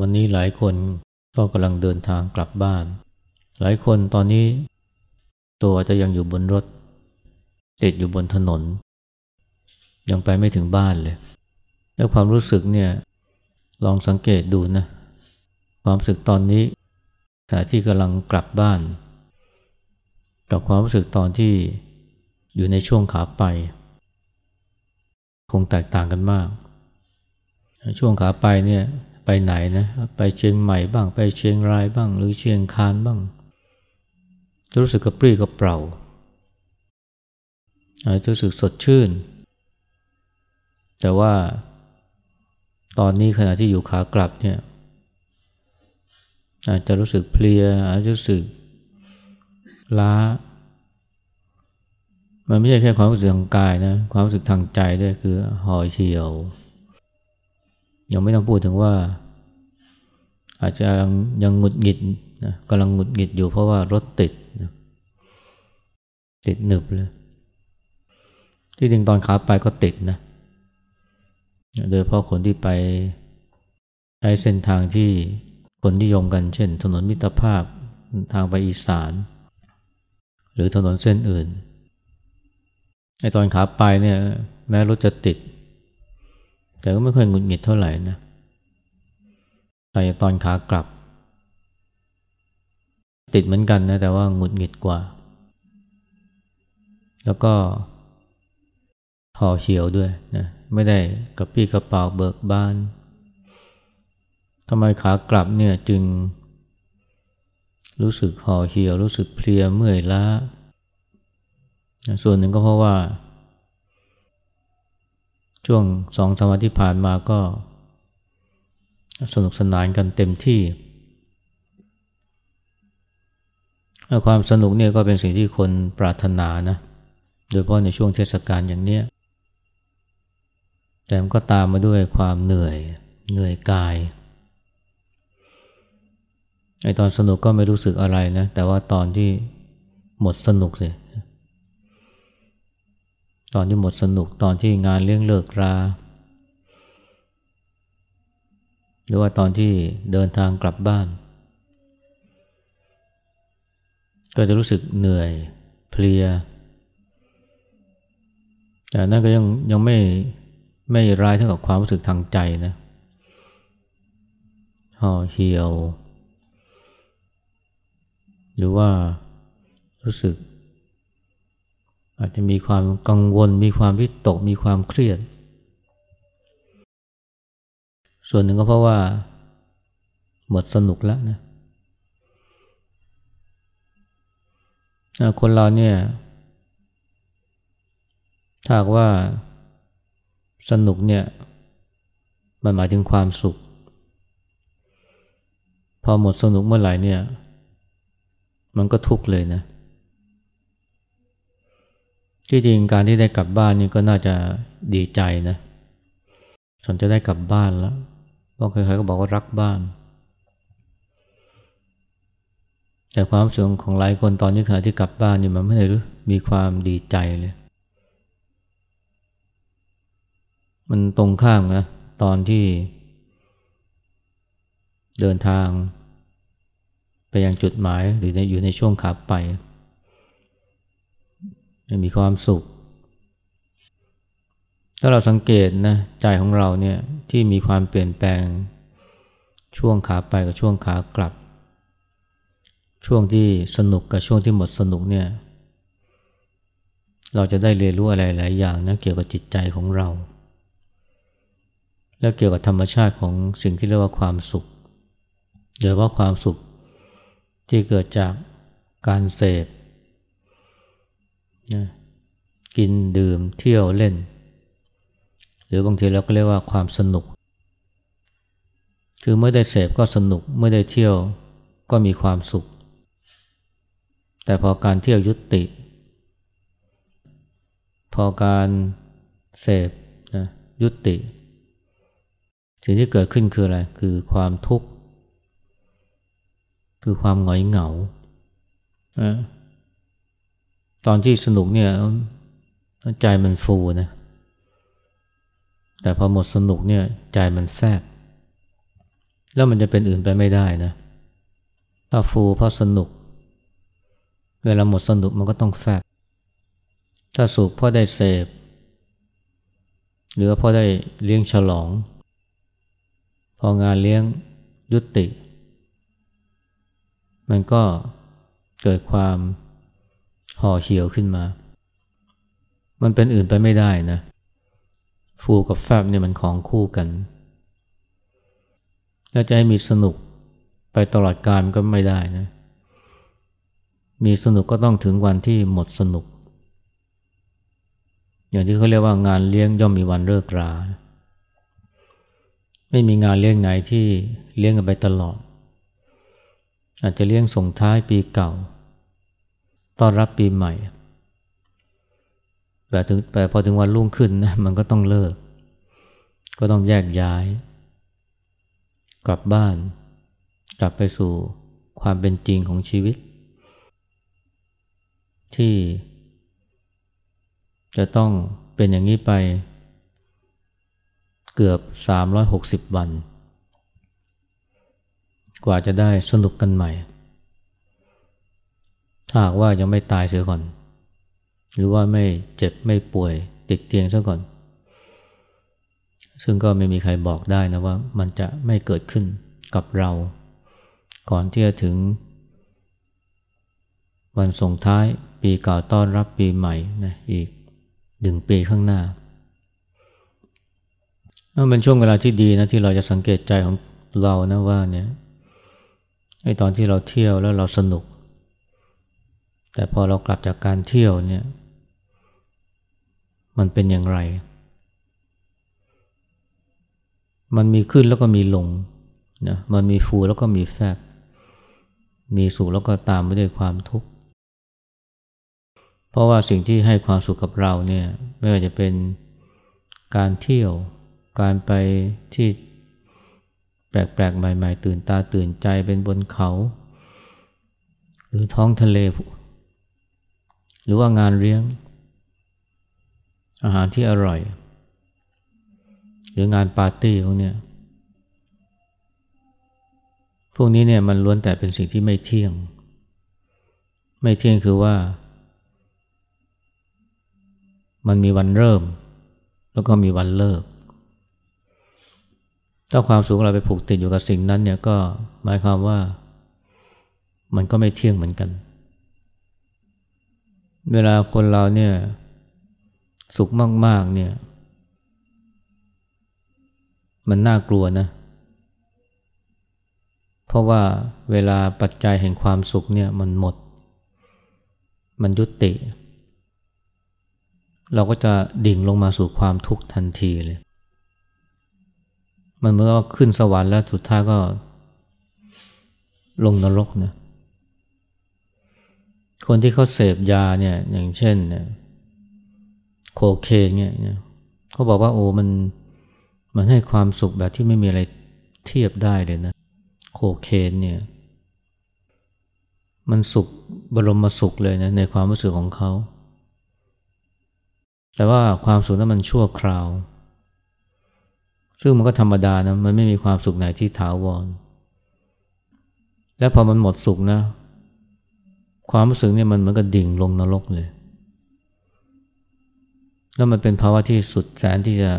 วันนี้หลายคนก็กำลังเดินทางกลับบ้าน หลายคนตอนนี้ ตัวจะยังอยู่บนรถ ติดอยู่บนถนน ยังไปไม่ถึงบ้านเลย แล้วความรู้สึกเนี่ยลองสังเกตดูนะ ความรู้สึกตอนนี้ขณะที่กำลังกลับบ้าน กับความรู้สึกตอนที่อยู่ในช่วงขาไป คงแตกต่างกันมาก ช่วงขาไปเนี่ย ไปไหนนะไปเชียงใหม่บ้างไปเชียงรายบ้าง หรือเชียงคานบ้างจะรู้สึกกระปรี้กระเปร่าอาจจะรู้สึกสดชื่น แต่ว่าตอนนี้ขณะที่อยู่ขากลับเนี่ยอาจจะรู้สึกเพลียอาจจะรู้สึกล้า มันไม่ใช่แค่ความรู้สึกทางกายนะ ความรู้สึกทางใจด้วยคือห่อเฉียว ยังไม่ต้องพูดถึงว่า อาจจะยังหงุดหงิดนะกำลังหงุดหงิดอยู่เพราะว่ารถติดนะติดหนึบเลย ที่จริงตอนขาไปก็ติดนะโดยเพราะคนที่ไปใช้เส้นทางที่คนนิยมกันเช่น ถนนมิตรภาพทางไปอีสาน หรือถนนเส้นอื่นไอตอนขาไปเนี่ยแม้รถจะติด แต่ก็ไม่ค่อยหงุดหงิดเท่าไหร่นะแต่ตอนขากลับ ติดเหมือนกันนะแต่ว่าหงุดหงิดกว่า แล้วก็หอเฉียวด้วยนะไม่ได้กระปี้กระเป๋าเบิกบานทำไมขากลับเนี่ยจึง รู้สึกห่อเหี่ยวรู้สึกเพลียเมื่อยล้า ส่วนหนึ่งก็เพราะว่า ช่วงสองสามวันที่ผ่านมาก็ สนุกสนานกันเต็มที่ ความสนุกเนี่ยก็เป็นสิ่งที่คนปรารถนานะ โดยเฉพาะในช่วงเทศกาลอย่างเนี้ย แต่มันก็ตามมาด้วยความเหนื่อย เหนื่อยกาย ไอตอนสนุกก็ไม่รู้สึกอะไรนะ แต่ว่าตอนที่หมดสนุกสิ ตอนที่หมดสนุกตอนที่งานเลี้ยงเลิกรา หรือว่าตอนที่เดินทางกลับบ้าน ก็จะรู้สึกเหนื่อยเพลีย แต่นั่นก็ยังยังไม่ไม่ร้ายเท่ากับความรู้สึกทางใจนะห่อเหี่ยว หรือว่ารู้สึก อาจจะมีความกังวล มีความวิตก มีความเครียด ส่วนหนึ่งก็เพราะว่า หมดสนุกแล้วนะคนเราเนี่ยถ้าว่าสนุกเนี่ยมันหมายถึงความสุข พอหมดสนุกเมื่อไหร่เนี่ย มันก็ทุกข์เลยนะเที่จริงการที่ได้กลับบ้านนี่ก็น่าจะดีใจนะฉันจะได้กลับบ้านแล้วเพราะใครๆก็บอกว่ารักบ้าน แต่ความรู้สึกของหลายคนตอนนี้ขณะที่กลับบ้านนี่มันไม่ได้รู้มีความดีใจเลย มันตรงข้ามนะตอนที่ เดินทาง ไปยังจุดหมายหรือในอยู่ในช่วงขับไป มีความสุข ถ้าเราสังเกตนะใจของเราเนี่ยที่มีความเปลี่ยนแปลง ช่วงขาไปกับช่วงขากลับ ช่วงที่สนุกกับช่วงที่หมดสนุกเนี่ยเราจะได้เรียนรู้อะไรหลายอย่างนะเกี่ยวกับจิตใจของเรา และเกี่ยวกับธรรมชาติของสิ่งที่เรียกว่าความสุขโดยว่าความสุขที่เกิดจากการเสพ นะกินดื่มเที่ยวเล่น หรือบางทีเราก็เรียกว่าความสนุก คือเมื่อได้เสพก็สนุกเมื่อได้เที่ยวก็มีความสุข แต่พอการเที่ยวยุติ พอการเสพนะยุติ สิ่งที่เกิดขึ้นคืออะไร คือความทุกข์ คือความหงอยเหงา ตอนที่สนุกเนี่ยใจมันฟูนะ แต่พอหมดสนุกเนี่ยใจมันแฟบ แล้วมันจะเป็นอื่นไปไม่ได้นะ ถ้าฟูเพราะสนุก เวลาหมดสนุกมันก็ต้องแฟบ ถ้าสุขเพราะได้เสพ หรือเพราะได้เลี้ยงฉลอง พองานเลี้ยงยุติ มันก็เกิดความ ห่อเหี่ยวขึ้นมา มันเป็นอื่นไปไม่ได้นะ ฟูกับแฟบเนี่ยมันของคู่กันแล้วจะให้มีสนุกไปตลอดกาลมันก็ไม่ได้นะ มีสนุกก็ต้องถึงวันที่หมดสนุก อย่างที่เขาเรียกว่างานเลี้ยงย่อมมีวันเลิกรา ไม่มีงานเลี้ยงไหนที่เลี้ยงกันไปตลอด อาจจะเลี้ยงส่งท้ายปีเก่า ต้อนรับปีใหม่ แต่ถึงแต่พอถึงวันรุ่งขึ้นนะมันก็ต้องเลิก ก็ต้องแยกย้าย กลับบ้าน กลับไปสู่ความเป็นจริงของชีวิต ที่ จะต้องเป็นอย่างนี้ไปเกือบ 360 วัน กว่าจะได้สนุกกันใหม่ ถ้าหากว่ายังไม่ตายเสียก่อน หรือว่าไม่เจ็บไม่ป่วยติดเตียงซะก่อน ซึ่งก็ไม่มีใครบอกได้นะว่ามันจะไม่เกิดขึ้นกับเรา ก่อนที่จะถึง วันส่งท้ายปีเก่าต้อนรับปีใหม่นะอีกหนึ่งปีข้างหน้ามันเป็นช่วงเวลาที่ดีนะที่เราจะสังเกตใจของเรานะว่าเนี่ยไอตอนที่เราเที่ยวแล้วเราสนุก แต่พอเรากลับจากการเที่ยวเนี่ย มันเป็นอย่างไร มันมีขึ้นแล้วก็มีลงนะมันมีฟูแล้วก็มีแฟบ มีสุขแล้วก็ตามไปด้วยความทุกข์ เพราะว่าสิ่งที่ให้ความสุขกับเราเนี่ยไม่ว่าจะเป็นการเที่ยว การไปที่แปลกๆใหม่ ๆ ตื่นตาตื่นใจเป็นบนเขา หรือท้องทะเล หรือว่างานเลี้ยง อาหารที่อร่อย หรืองานปาร์ตี้พวกเนี้ยพวกนี้เนี่ยมันล้วนแต่เป็นสิ่งที่ไม่เที่ยง ไม่เที่ยงคือว่า มันมีวันเริ่ม แล้วก็มีวันเลิก ถ้าความสุขเราไปผูกติดอยู่กับสิ่งนั้นเนี่ยก็หมายความว่ามันก็ไม่เที่ยงเหมือนกัน เวลาคนเราเนี่ย สุขมาก ๆ เนี่ย มันน่ากลัวนะ เพราะว่าเวลาปัจจัยแห่งความสุขเนี่ยมันหมด มันยุติ เราก็จะดิ่งลงมาสู่ความทุกข์ทันทีเลย มันเมื่อขึ้นสวรรค์แล้วสุดท้ายก็ลงนรกนะ คนที่เขาเสพยาเนี่ยอย่างเช่นเนี่ยโคเคนเนี่ยเขาบอกว่าโอ้มันมันให้ความสุขแบบที่ไม่มีอะไรเทียบได้เลยนะ โคเคนเนี่ยมันสุขบรมสุขเลยนะในความรู้สึกของเขา แต่ว่าความสุขนั้นมันชั่วคราว ซึ่งมันก็ธรรมดานะมันไม่มีความสุขไหนที่ถาวร และพอมันหมดสุขนะ ความรู้สึกเนี่ยมันเหมือนกับดิ่งลงนรกเลย แล้วมันเป็นภาวะที่สุดแสนที่จะ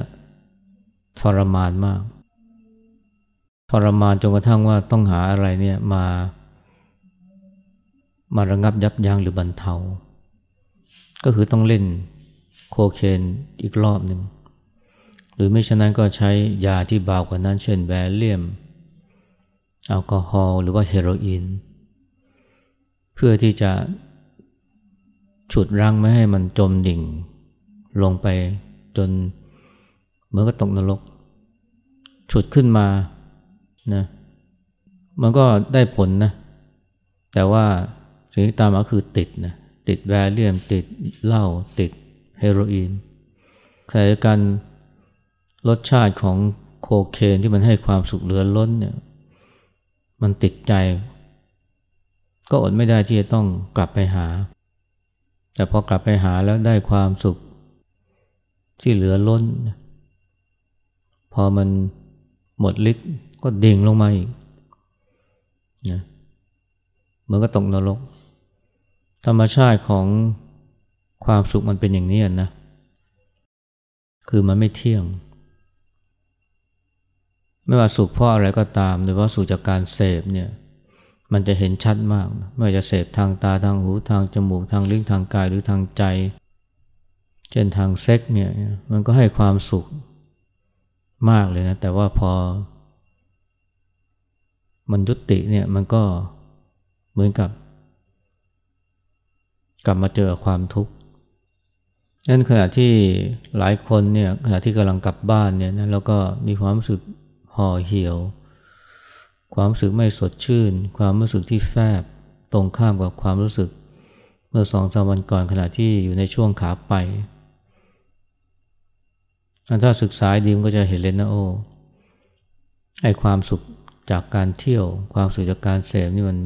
ทรมานมาก ทรมานจนกระทั่งว่าต้องหาอะไรเนี่ยมา มาระงับยับยั้งหรือบรรเทา ก็คือต้องเล่นโคเคนอีกรอบหนึ่ง หรือไม่ฉะนั้นก็ใช้ยาที่เบากว่านั้นเช่นแวลเลียมแอลกอฮอล์หรือว่าเฮโรอีน เพื่อที่จะฉุดรั้งไม่ให้มันจมดิ่ง ลงไปจนเหมือนกับตกนรก ฉุดขึ้นมานะมันก็ได้ผลนะแต่ว่าสิ่งที่ตามมาคือติดนะติดแวเลียมติดเหล้าติดเฮโรอีนขณะเดียวกันรสชาติของโคเคนที่มันให้ความสุขเหลือล้นเนี่ยมันติดใจ ก็อดไม่ได้ที่จะต้องกลับไปหา แต่พอกลับไปหาแล้วได้ความสุข ที่เหลือล้น พอมันหมดฤทธิ์ก็ดิ่งลงมาอีกนะเหมือนก็ตกนรก ธรรมชาติของความสุขมันเป็นอย่างนี้นะ คือมันไม่เที่ยง ไม่ว่าสุขเพราะอะไรก็ตามโดยเฉพาะสุขจากการเสพเนี่ย มันจะเห็นชัดมากไม่ว่าจะเสพทางตาทางหูทางจมูกทางลิ้นทางกายหรือทางใจ เช่นทางเซ็กเนี่ยมันก็ให้ความสุขมากเลยนะ แต่ว่าพอ มันยุติเนี่ยมันก็เหมือนกับ กลับมาเจอความทุกข์นั่นขณะที่หลายคนเนี่ยขณะที่กำลังกลับบ้านเนี่ยนะแล้วก็มีความรู้สึกห่อเหี่ยว ความรู้สึกไม่สดชื่น ความรู้สึกที่แฟบตรงข้ามกับความรู้สึก เมื่อสองสามวันก่อนขณะที่อยู่ในช่วงขาไปถ้าศึกษาดีมันก็จะเห็นเลยนะโอ้ไอความสุขจากการเที่ยว ความสุขจากการเสพนี่มัน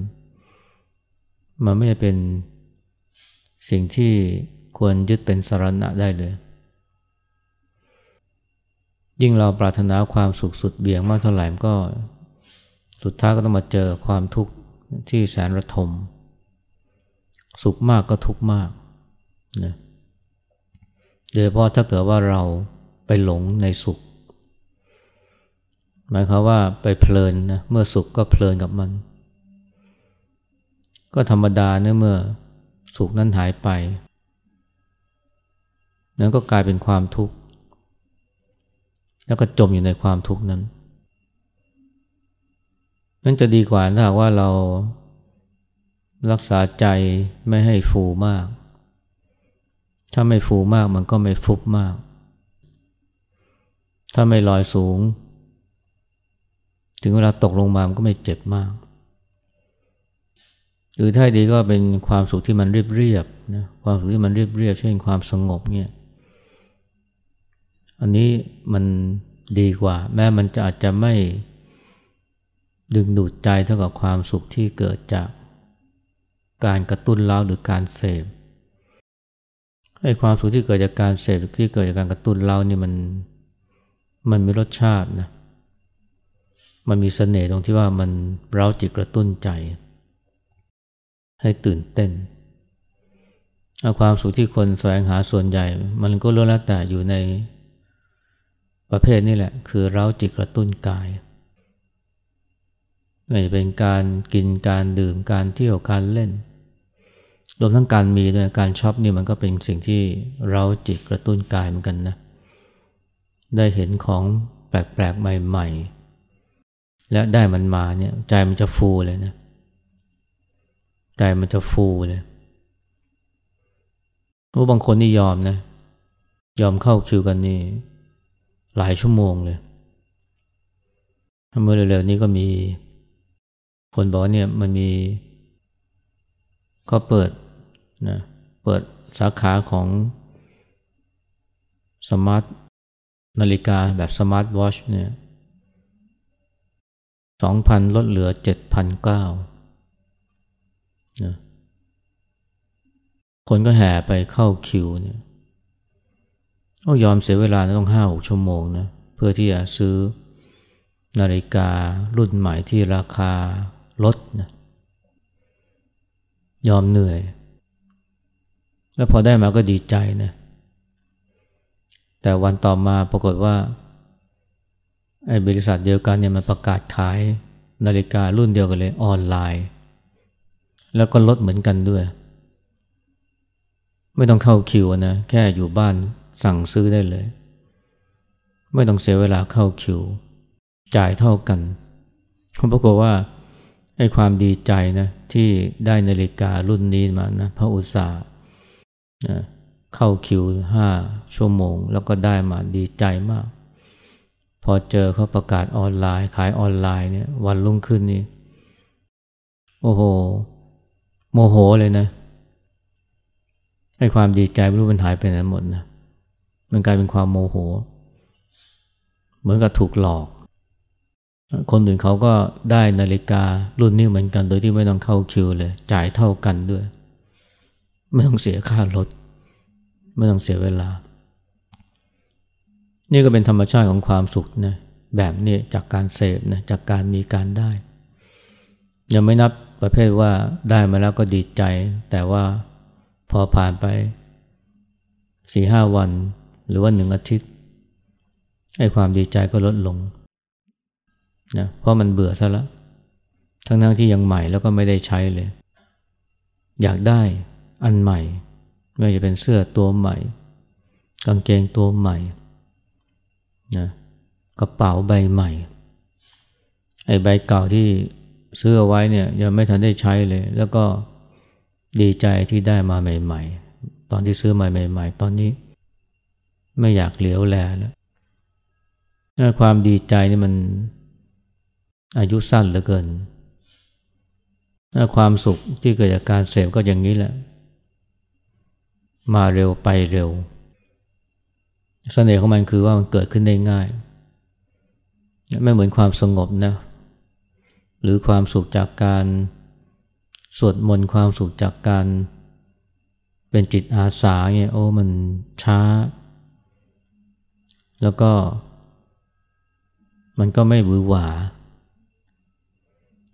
มันไม่เป็นสิ่งที่ควรยึดเป็นสารณะได้เลย ยิ่งเราปรารถนาความสุขสุดเบี่ยงมากเท่าไหร่ก็ สุดท้ายก็ต้องมาเจอความทุกข์ที่แสนระทม สุขมากก็ทุกข์มากนะโดยเฉพาะถ้าเกิดว่าเราไปหลงในสุข หมายความว่าไปเพลินนะเมื่อสุขก็เพลินกับมัน ก็ธรรมดาเนื่อเมื่อสุขนั้นหายไป นั้นก็กลายเป็นความทุกข์ แล้วก็จมอยู่ในความทุกข์นั้น นั่นจะดีกว่าถ้าว่าเรารักษาใจไม่ให้ฟูมาก ถ้าไม่ฟูมากมันก็ไม่ฟุบมาก ถ้าไม่ลอยสูง ถึงเวลาตกลงมามันก็ไม่เจ็บมาก หรือถ้าดีก็เป็นความสุขที่มันเรียบเรียบนะความสุขที่มันเรียบเรียบเช่นความสงบเนี่ยอันนี้มันดีกว่า แม้มันจะอาจจะไม่ ดึงดูดใจเท่ากับความสุขที่เกิดจากการกระตุ้นเล้าหรือการเสพไอ้ความสุขที่เกิดจากการเสพที่เกิดจากการกระตุ้นเล้านี่มันมันมีรสชาตินะมันมีเสน่ห์ตรงที่ว่ามันเร้าจิตกระตุ้นใจ ให้ตื่นเต้นความสุขที่คนแสวงหาส่วนใหญ่ มันก็ล้วนแล้วแต่อยู่ในประเภทนี้แหละ คือเร้าจิตกระตุ้นกาย ไม่เป็นการกินการดื่มการเที่ยวการเล่น รวมทั้งการมีด้วยการช็อปนี่มันก็เป็นสิ่งที่เราจิตกระตุ้นกายเหมือนกันนะ ได้เห็นของแปลกๆใหม่ ๆ และได้มันมาเนี่ยใจมันจะฟูเลยนะ ใจมันจะฟูเลยโอ้บางคนนี่ยอมนะ ยอมเข้าคิวกันนี่หลายชั่วโมงเลยเมื่อเร็วๆนี้ก็มี คนบอกเนี่ยมันมีก็เปิดนะเปิดสาขาของ smart นาฬิกาแบบสมาร์ทวอชเนี่ยสองพันลดเหลือเจ็ดพันเก้านะคนก็แห่ไปเข้าคิวเนี่ยก็ยอมเสียเวลาต้องห้าหกชั่วโมงนะเพื่อที่จะซื้อนาฬิการุ่นใหม่ที่ราคา ลดนะยอมเหนื่อย แล้วพอได้มาก็ดีใจนะแต่วันต่อมาปรากฏว่าไอ้บริษัทเดียวกันเนี่ยมันประกาศขายนาฬิการุ่นเดียวกันเลยออนไลน์ แล้วก็ลดเหมือนกันด้วย ไม่ต้องเข้าคิวนะแค่อยู่บ้านสั่งซื้อได้เลย ไม่ต้องเสียเวลาเข้าคิว จ่ายเท่ากันผมปรากฏว่า ไอ้ความดีใจนะที่ได้นาฬิการุ่นนี้มานะพระอุตสาห์นะเข้าคิวห้าชั่วโมง แล้วก็ได้มาดีใจมาก พอเจอเขาประกาศออนไลน์ ขายออนไลน์เนี่ยวันรุ่งขึ้นนี่โอ้โห โมโหเลยนะให้ความดีใจไม่รู้มันหายไปไหนหมดนะมันกลายเป็นความโมโห เหมือนกับถูกหลอก คนอื่นเขาก็ได้นาฬิการุ่นนี้เหมือนกัน โดยที่ไม่ต้องเข้าคิวเลย จ่ายเท่ากันด้วย ไม่ต้องเสียค่ารถ ไม่ต้องเสียเวลา นี่ก็เป็นธรรมชาติของความสุขนะแบบนี้จากการเสพนะจากการมีการได้ ยังไม่นับประเภทว่าได้มาแล้วก็ดีใจ แต่ว่าพอผ่านไปสี่ห้าวัน หรือว่าหนึ่งอาทิตย์ไอ้ความดีใจก็ลดลง นะเพราะมันเบื่อซะแล้วทั้งทั้งที่ยังใหม่แล้วก็ไม่ได้ใช้เลย อยากได้อันใหม่ ไม่ว่าจะเป็นเสื้อตัวใหม่ กางเกงตัวใหม่นะกระเป๋าใบใหม่ไอ้ใบเก่าที่ซื้อเอาไว้เนี่ยยังไม่ทันได้ใช้เลย แล้วก็ดีใจที่ได้มาใหม่ ๆ ตอนที่ซื้อมาใหม่ ๆ ตอนนี้ ไม่อยากเหลียวแลแล้วความดีใจนี่มัน อายุสั้นเหลือเกินความสุขที่เกิดจากการเสพก็อย่างนี้แหละ มาเร็วไปเร็วสเสน่ห์ของมันคือว่ามันเกิดขึ้นได้ง่าย ไม่เหมือนความสงบนะ หรือความสุขจากการสวดมนต์ความสุขจากการเป็นจิตอาสาเนี่ยโอ้มันช้า แล้วก็มันก็ไม่หวือหวา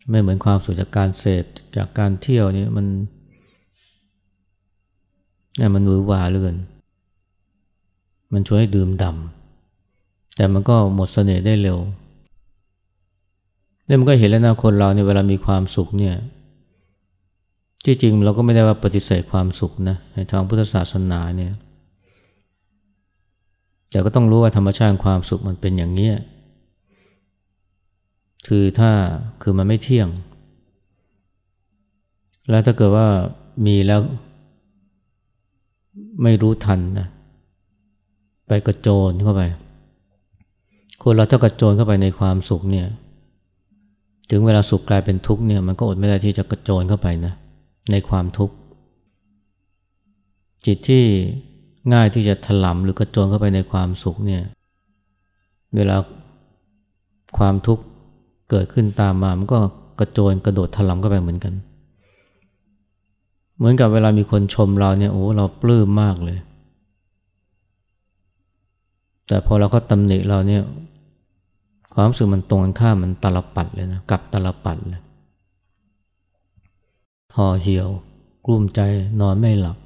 ไม่เหมือนความสุขจากการเสพจากการเที่ยวนี่มันนี่มันหวือหวาเลื่อน มันช่วยให้ดื่มดำแต่มันก็หมดเสน่ห์ได้เร็วแล้วมันก็เห็นแล้วนะคนเราเนี่ยเวลามีความสุขเนี่ยที่จริงเราก็ไม่ได้ว่าปฏิเสธความสุขนะในทางพุทธศาสนาเนี่ยแต่ก็ต้องรู้ว่าธรรมชาติความสุขมันเป็นอย่างนี้ คือถ้าคือมันไม่เที่ยง แล้วถ้าเกิดว่ามีแล้วไม่รู้ทันนะไปกระโจนเข้าไป คนเราถ้ากระโจนเข้าไปในความสุขเนี่ยถึงเวลาสุขกลายเป็นทุกข์เนี่ยมันก็อดไม่ได้ที่จะกระโจนเข้าไปนะในความทุกข์ จิตที่ง่ายที่จะถลำหรือกระโจนเข้าไปในความสุขเนี่ยเวลาความทุกข์ เกิดขึ้นตามมา มันก็กระโจนกระโดดถลำเข้าไปเหมือนกัน เหมือนกับเวลามีคนชมเราเนี่ยโอ้เราปลื้มมากเลย แต่พอเราก็ตำหนิเราเนี่ยความรู้สึกมันตรงกันข้ามมันตลปัดเลยนะกลับตลปัดเลยห่อเหี่ยวกลุ้มใจนอนไม่หลับ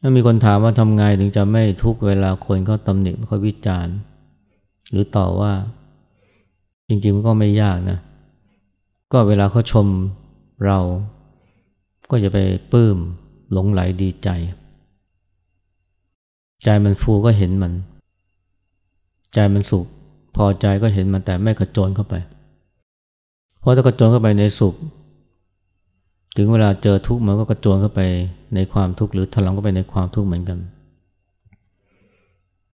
ถ้ามีคนถามว่าทำไงถึงจะไม่ทุกเวลาคนเขาตำหนิเขาวิจารณ์ หรือต่อว่า จริงๆมันก็ไม่ยากนะ ก็เวลาเขาชมเราก็จะไปปลื้มหลงไหลดีใจ ใจมันฟูก็เห็นมัน ใจมันสุข พอใจก็เห็นมันแต่ไม่กระโจนเข้าไป เพราะถ้ากระโจนเข้าไปในสุข ถึงเวลาเจอทุกข์มันก็กระโจนเข้าไปในความทุกข์หรือถลำเข้าไปในความทุกข์เหมือนกัน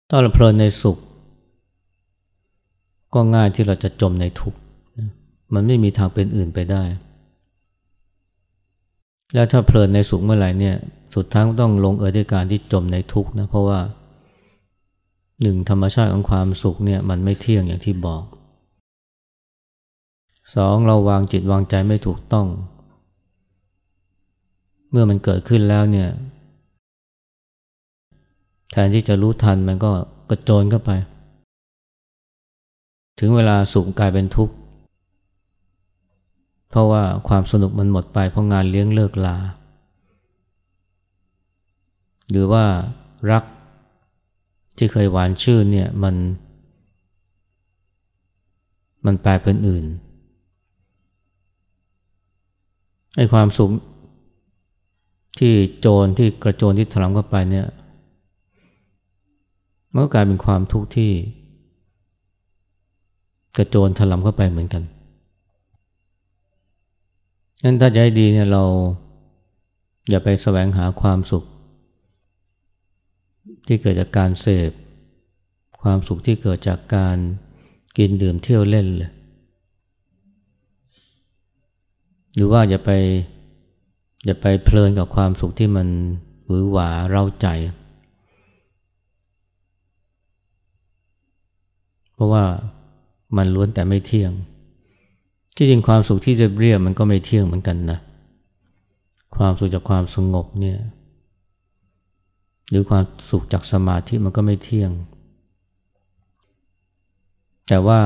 ถ้าเราเพลินในสุข ก็ง่ายที่เราจะจมในทุกข์มันไม่มีทางเป็นอื่นไปได้ แล้วถ้าเพลินในสุขเมื่อไหร่เนี่ย สุดท้ายต้องลงเอยด้วยการที่จมในทุกข์นะ เพราะว่าหนึ่งธรรมชาติของความสุขเนี่ยมันไม่เที่ยงอย่างที่บอกสองเราวางจิตวางใจไม่ถูกต้อง เมื่อมันเกิดขึ้นแล้วเนี่ย แทนที่จะรู้ทันมันก็กระโจนเข้าไป ถึงเวลาสุขกลายเป็นทุกข์ เพราะว่าความสนุกมันหมดไปเพราะงานเลี้ยงเลิกลา หรือว่ารักที่เคยหวานชื่นเนี่ยมัน มันแปลเป็นอื่นไอ้ความสุขที่โจรที่กระโจนที่ถลำเข้าไปเนี่ยมันก็กลายเป็นความทุกข์ที่ กระโจนถลำเข้าไปเหมือนกันงั้นถ้าจะให้ดีเนี่ยเราอย่าไปแสวงหาความสุข ที่เกิดจากการเสพ ความสุขที่เกิดจากการกินดื่มเที่ยวเล่นเลยหรือว่าอย่าไปอย่าไปเพลินกับความสุขที่มันหวือหวาเร้าใจ เพราะว่า มันล้วนแต่ไม่เที่ยง ที่จริงความสุขที่เรียบมันก็ไม่เที่ยงเหมือนกันนะ ความสุขจากความสงบเนี่ยหรือความสุขจากสมาธิมันก็ไม่เที่ยง แต่ว่า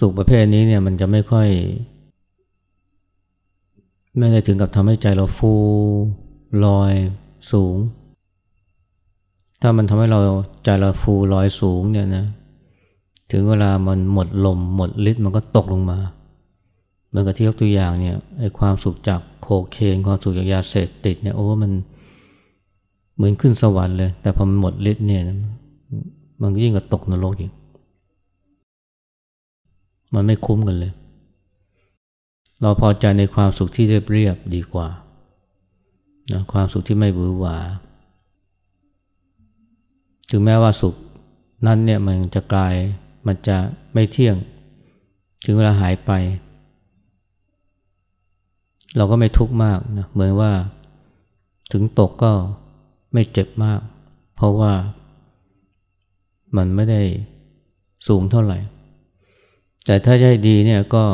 สุขประเภทนี้เนี่ยมันจะไม่ค่อยไม่ได้ถึงกับทำให้ใจเราฟูลอยสูง ถ้ามันทำให้เราใจเราฟูลอยสูงเนี่ยนะ ถึงเวลามันหมดลมหมดฤทธิ์มันก็ตกลงมา เหมือนกับที่ยกตัวอย่างเนี่ยไอ้ความสุขจากโคเคนความสุขจากยาเสพติดเนี่ยโอ้มันเหมือนขึ้นสวรรค์เลย แต่พอมันหมดฤทธิ์เนี่ยมันก็ยิ่งกับตกนรกอีกมันไม่คุ้มกันเลย เราพอใจในความสุขที่เรียบเรียบดีกว่านะความสุขที่ไม่หวือหวา ถึงแม้ว่าสุขนั้นเนี่ยมันจะกลาย มันจะไม่เที่ยง ถึงเวลาหายไป เราก็ไม่ทุกข์มากนะเหมือนว่าถึงตกก็ไม่เจ็บมาก เพราะว่ามันไม่ได้สูงเท่าไหร่ แต่ถ้าจะให้ดีเนี่ยก็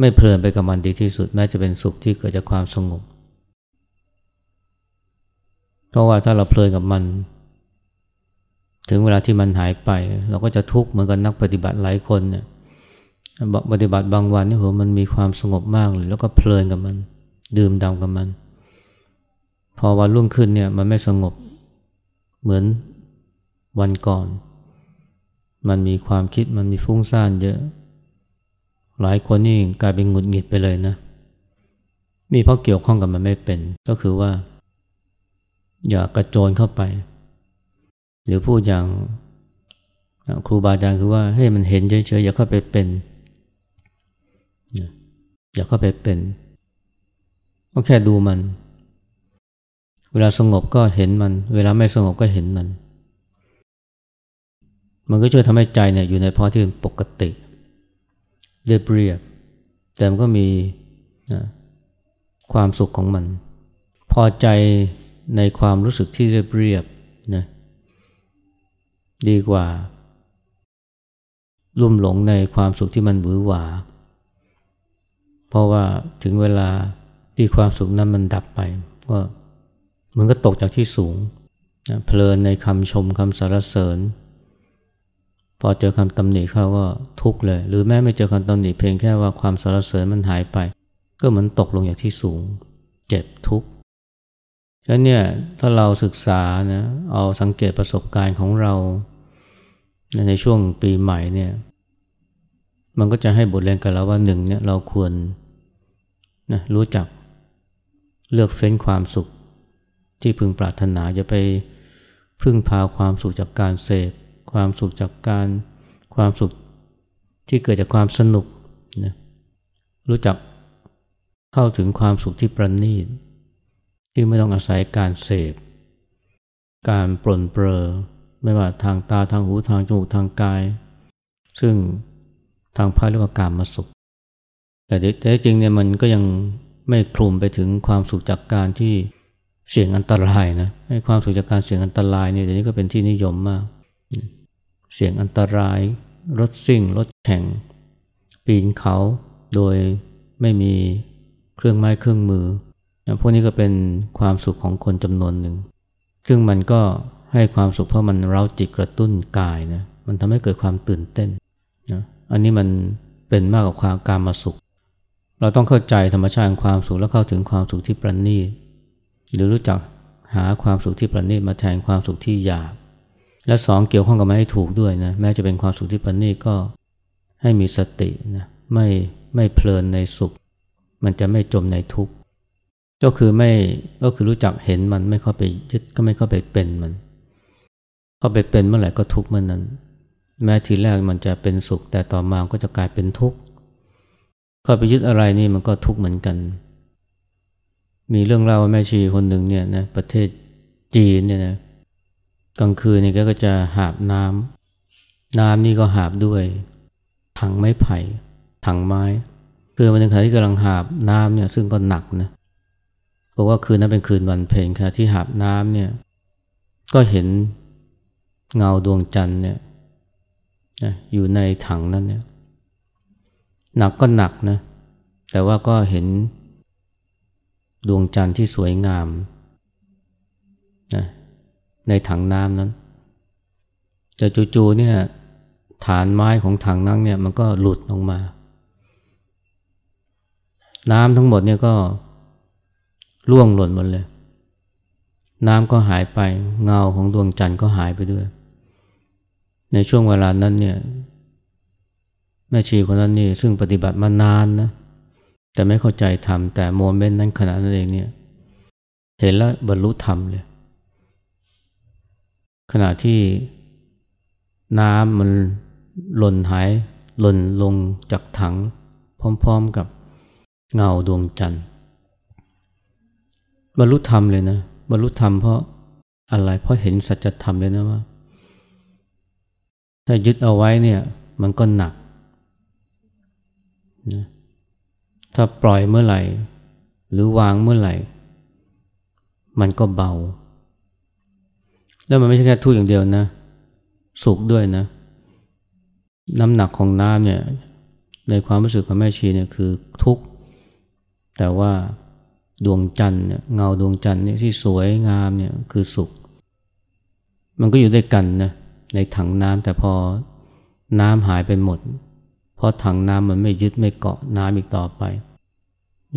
ไม่เพลินไปกับมันดีที่สุด แม้จะเป็นสุขที่เกิดจากความสงบเพราะว่าถ้าเราเพลินกับมัน ถึงเวลาที่มันหายไป เราก็จะทุกข์เหมือนกับนักปฏิบัติหลายคนเนี่ยปฏิบัติบางวันนี่โหมันมีความสงบมากเลย แล้วก็เพลินกับมัน ดื่มดำกับมัน พอวันรุ่งขึ้นเนี่ยมันไม่สงบเหมือนวันก่อน มันมีความคิดมันมีฟุ้งซ่านเยอะ หลายคนนี่กลายเป็นหงุดหงิดไปเลยนะนี่เพราะเกี่ยวข้องกับมันไม่เป็น ก็คือว่า อย่ากระโจนเข้าไป หรือพูดอย่างครูบาอาจารย์คือว่าให้มันเห็นเฉยๆอย่าเข้าไปเป็น อย่าเข้าไปเป็นก็แค่ดูมัน เวลาสงบก็เห็นมัน เวลาไม่สงบก็เห็นมัน มันก็ช่วยทำให้ใจเนี่ยอยู่ในภาวะที่เป็นปกติเรียบเรียบ แต่มันก็มีนะความสุขของมัน พอใจในความรู้สึกที่เรียบเรียบนะ ดีกว่า ลุ่มหลงในความสุขที่มันหวือหวา เพราะว่าถึงเวลาที่ความสุขนั้นมันดับไปก็มันก็ตกจากที่สูงนะเพลินในคำชมคำสรรเสริญ พอเจอคำตำหนิเขาก็ทุกข์เลย หรือแม้ไม่เจอคำตำหนิเพียงแค่ว่าความสารเสริญมันหายไป ก็เหมือนตกลงอย่างที่สูง เจ็บทุกข์ แล้วเนี่ยถ้าเราศึกษานะเอาสังเกตประสบการณ์ของเราในช่วงปีใหม่เนี่ยมันก็จะให้บทเรียนกับเราว่าหนึ่งเนี่ยเราควรนะรู้จักเลือกเฟ้นความสุขที่พึงปรารถนาอย่าไปพึ่งพาความสุขจากการเสพความสุขจากการความสุขที่เกิดจากความสนุกนะรู้จักเข้าถึงความสุขที่ประณีต ที่ไม่ต้องอาศัยการเสพ การปลนเปลอไม่ว่าทางตาทางหูทางจมูกทางกาย ซึ่งทางพระเรียกว่าการมาสุข แต่แต่จริงเนี่ยมันก็ยังไม่คลุมไปถึงความสุขจากการที่เสี่ยงอันตรายนะให้ความสุขจากการเสี่ยงอันตรายเนี่ยเดี๋ยวนี้ก็เป็นที่นิยมมาก เสี่ยงอันตราย รถซิ่ง รถแข่ง ปีนเขาโดยไม่มีเครื่องไม้เครื่องมือ พวกนี้ก็เป็นความสุขของคนจำนวนหนึ่ง ซึ่งมันก็ให้ความสุขเพราะมันเร้าจิตกระตุ้นกายนะ มันทำให้เกิดความตื่นเต้นนะอันนี้มันเป็นมากกว่าความการมาสุข เราต้องเข้าใจธรรมชาติของความสุขแล้วเข้าถึงความสุขที่ประณีต หรือรู้จักหาความสุขที่ประณีตมาแทนความสุขที่หยาบ และสองเกี่ยวข้องกับมันให้ถูกด้วยนะ แม้จะเป็นความสุขที่ประณีตก็ให้มีสตินะ ไม่ไม่เพลินในสุข มันจะไม่จมในทุกข์ ก็คือไม่ก็คือรู้จักเห็นมันไม่เข้าไปยึดก็ไม่เข้าไปเป็นมัน เข้าไปเป็นเมื่อไหร่ก็ทุกเมื่อนนั้น แม้ทีแรกมันจะเป็นสุข แต่ต่อมาก็จะกลายเป็นทุกข์เข้าไปยึดอะไรนี่มันก็ทุกข์เหมือนกัน มีเรื่องเล่าว่าแม่ชีคนหนึ่งเนี่ยนะประเทศจีนเนี่ยนะกลางคืนนี่ก็จะหาบน้ำน้ำนี่ก็หาบด้วย ถังไม้ไผ่ ถังไม้ คือมันในขณะที่กำลังหาบน้ำเนี่ยซึ่งก็หนักนะ บอกว่าคืนนั้นเป็นคืนวันเพ็ญค่ะที่หาบน้ำเนี่ย ก็เห็นเงาดวงจันทร์เนี่ยนะอยู่ในถังนั้นเนี่ยหนักก็หนักนะ แต่ว่าก็เห็นดวงจันทร์ที่สวยงามนะในถังน้ำนั้นแต่จู่ๆเนี่ยฐานไม้ของถังนั้นเนี่ยมันก็หลุดลงมา น้ำทั้งหมดเนี่ยก็ ล่วงหล่นหมดเลย น้ำก็หายไป เงาของดวงจันทร์ก็หายไปด้วย ในช่วงเวลานั้นเนี่ยแม่ชีคนนั้นนี่ซึ่งปฏิบัติมานานนะแต่ไม่เข้าใจธรรมแต่โมเมนต์นั้นขณะนั้นเองเนี่ยเห็นแล้วบรรลุธรรมเลย ขณะที่น้ำมันหล่นหายหล่นลงจากถัง พร้อมๆกับเงาดวงจันทร์ บรรลุธรรมเลยนะบรรลุธรรมเพราะอะไรเพราะเห็นสัจธรรมเลยนะว่า ถ้ายึดเอาไว้เนี่ยมันก็หนักนะถ้าปล่อยเมื่อไหร่ หรือวางเมื่อไหร่ มันก็เบา แล้วมันไม่ใช่แค่ทุกอย่างเดียวนะสุขด้วยนะ น้ำหนักของน้ำเนี่ยในความรู้สึกของแม่ชีเนี่ยคือทุกข์แต่ว่า ดวงจันทร์เนี่ยเงาดวงจันทร์เนี่ยที่สวยงามเนี่ยคือสุข มันก็อยู่ด้วยกันนะในถังน้ำแต่พอน้ำหายไปหมด เพราะถังน้ำมันไม่ยึดไม่เกาะน้ำอีกต่อไป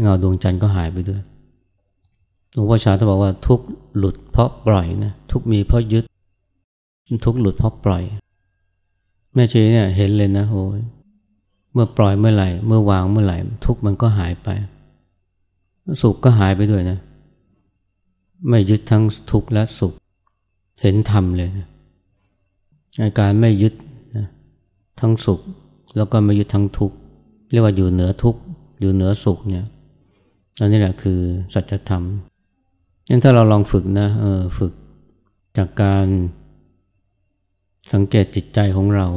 เงาดวงจันทร์ก็หายไปด้วยหลวงพ่อชาท่านบอกว่าทุกหลุดเพราะปล่อยนะทุกมีเพราะยึด ทุกหลุดเพราะปล่อย แม่ชีเนี่ยเห็นเลยนะโอ้ยเมื่อปล่อยเมื่อไหร่ เมื่อวางเมื่อไหร่ ทุกมันก็หายไป สุขก็หายไปด้วยนะ ไม่ยึดทั้งทุกข์และสุข เห็นธรรมเลยนะอาการไม่ยึดนะทั้งสุขแล้วก็ไม่ยึดทั้งทุกข์เรียกว่าอยู่เหนือทุกข์อยู่เหนือสุขเนี่ยอันนี้แหละคือสัจธรรมงั้นถ้าเราลองฝึกนะเออฝึกจากการสังเกตจิตใจของเรา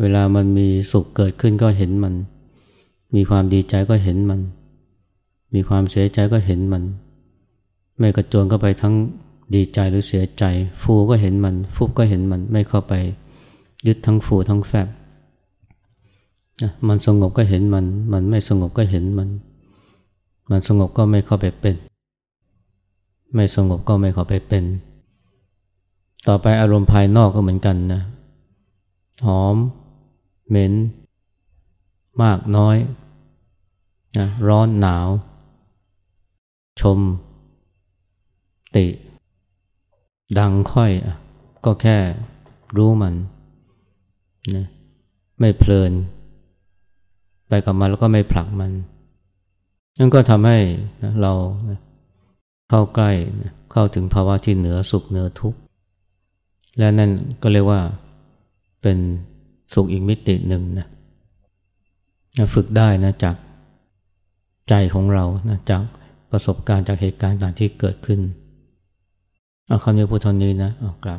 เวลามันมีสุขเกิดขึ้นก็เห็นมัน มีความดีใจก็เห็นมัน มีความเสียใจก็เห็นมัน ไม่กระโจนเข้าไปทั้งดีใจหรือเสียใจ ฟูก็เห็นมัน ฟุบก็เห็นมัน ไม่เข้าไปยึดทั้งฟูทั้งแฟบมันสงบก็เห็นมัน มันไม่สงบก็เห็นมัน มันสงบก็ไม่เข้าไปเป็น ไม่สงบก็ไม่เข้าไปเป็น ต่อไปอารมณ์ภายนอกก็เหมือนกันนะ หอม เหม็น มากน้อยนะร้อนหนาว ชม ติ ดังค่อยก็แค่รู้มันนะไม่เพลิน ไปกับมันแล้วก็ไม่ผลักมันนั่นก็ทำให้เราเข้าใกล้เข้าถึงภาวะที่เหนือสุขเหนือทุกข์ และนั่นก็เรียกว่าเป็นสุขอีกมิติหนึ่งนะฝึกได้นะจากใจของเรานะจาก ประสบการณ์จากเหตุการณ์ต่างที่เกิดขึ้น เอาคำนี้พูดเท่านี้นะเอากลับ